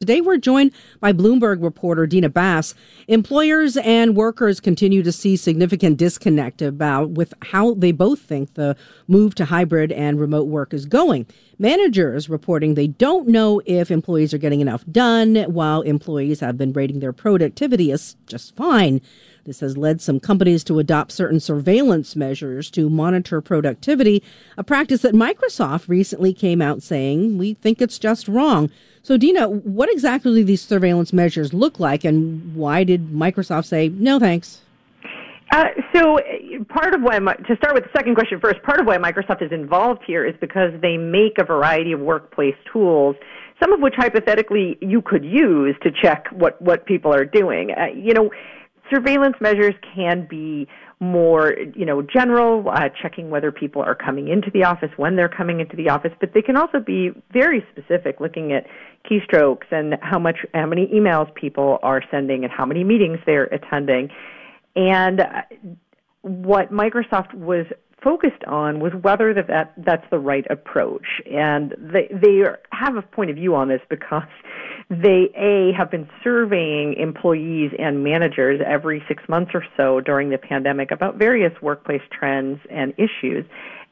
Today, we're joined by Bloomberg reporter Dina Bass. Employers and workers continue to see significant disconnect about with how they both think the move to hybrid and remote work is going. Managers reporting they don't know if employees are getting enough done, while employees have been rating their productivity as just fine. This has led some companies to adopt certain surveillance measures to monitor productivity, a practice that Microsoft recently came out saying we think it's just wrong. So, Dina, what exactly do these surveillance measures look like, and why did Microsoft say no thanks? Uh, so, part of why, to start with the second question first, part of why Microsoft is involved here is because they make a variety of workplace tools, some of which hypothetically you could use to check what, what people are doing. Uh, you know, surveillance measures can be more, you know, general, uh, checking whether people are coming into the office, when they're coming into the office, but they can also be very specific, looking at keystrokes and how much, how many emails people are sending and how many meetings they're attending. And uh, what Microsoft was focused on was whether that, that that's the right approach. And they they have a point of view on this because they a have been surveying employees and managers every 6 months or so during the pandemic about various workplace trends and issues.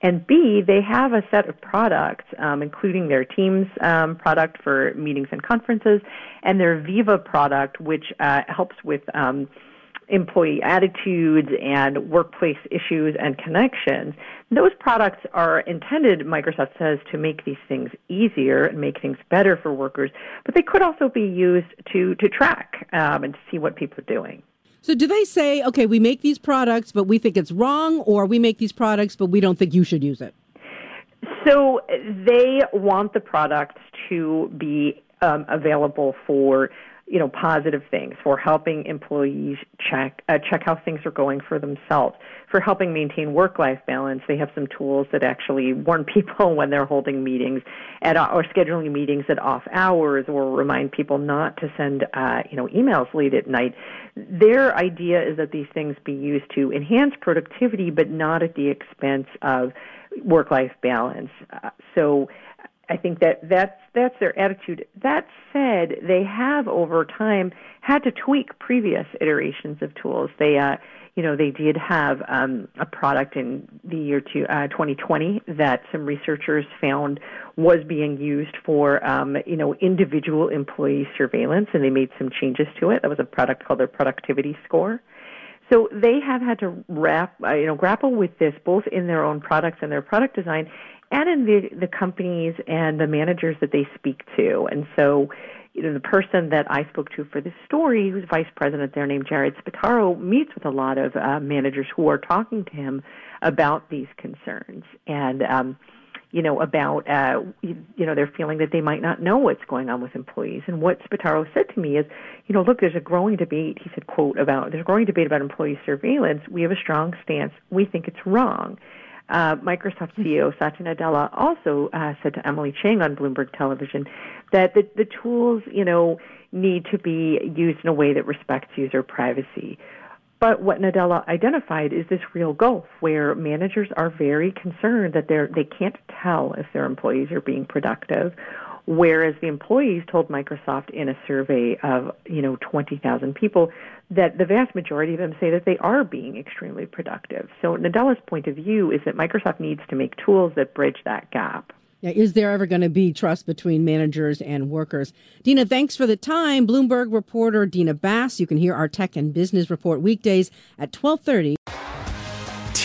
And B, they have a set of products, um, including their Teams um, product for meetings and conferences, and their Viva product, which uh, helps with um, employee attitudes and workplace issues and connections. Those products are intended, Microsoft says, to make these things easier and make things better for workers, but they could also be used to, to track um, and to see what people are doing. So, do they say, okay, we make these products, but we think it's wrong, or we make these products, but we don't think you should use it? So, they want the products to be um, available for you know positive things for helping employees check uh, check how things are going for themselves for helping maintain work life balance. They have some tools that actually warn people when they're holding meetings at or scheduling meetings at off hours or remind people not to send uh, you know emails late at night. Their idea is that these things be used to enhance productivity but not at the expense of work life balance. Uh, so I think that that's that's their attitude. That said, they have over time had to tweak previous iterations of tools. They, uh, you know, they did have um, a product in the year to, uh, 2020 that some researchers found was being used for, um, you know, individual employee surveillance, and they made some changes to it. That was a product called their productivity score. So they have had to wrap, uh, you know, grapple with this both in their own products and their product design, and in the, the companies and the managers that they speak to. And so, you know, the person that I spoke to for this story, who's vice president there named Jared Spataro, meets with a lot of uh, managers who are talking to him about these concerns and, um, you know, about, uh, you, know, they're feeling that they might not know what's going on with employees. And what Spataro said to me is, you know, look, there's a growing debate, he said, quote, about, there's a growing debate about employee surveillance. We have a strong stance. We think it's wrong. Uh, Microsoft CEO Satya Nadella also uh, said to Emily Chang on Bloomberg Television that the, the tools, you know, need to be used in a way that respects user privacy. But what Nadella identified is this real gulf where managers are very concerned that they're, they can't tell if their employees are being productive whereas the employees told Microsoft in a survey of, you know, 20,000 people that the vast majority of them say that they are being extremely productive. So Nadella's point of view is that Microsoft needs to make tools that bridge that gap. Yeah, is there ever going to be trust between managers and workers? Dina, thanks for the time. Bloomberg reporter Dina Bass. You can hear our tech and business report weekdays at 1230.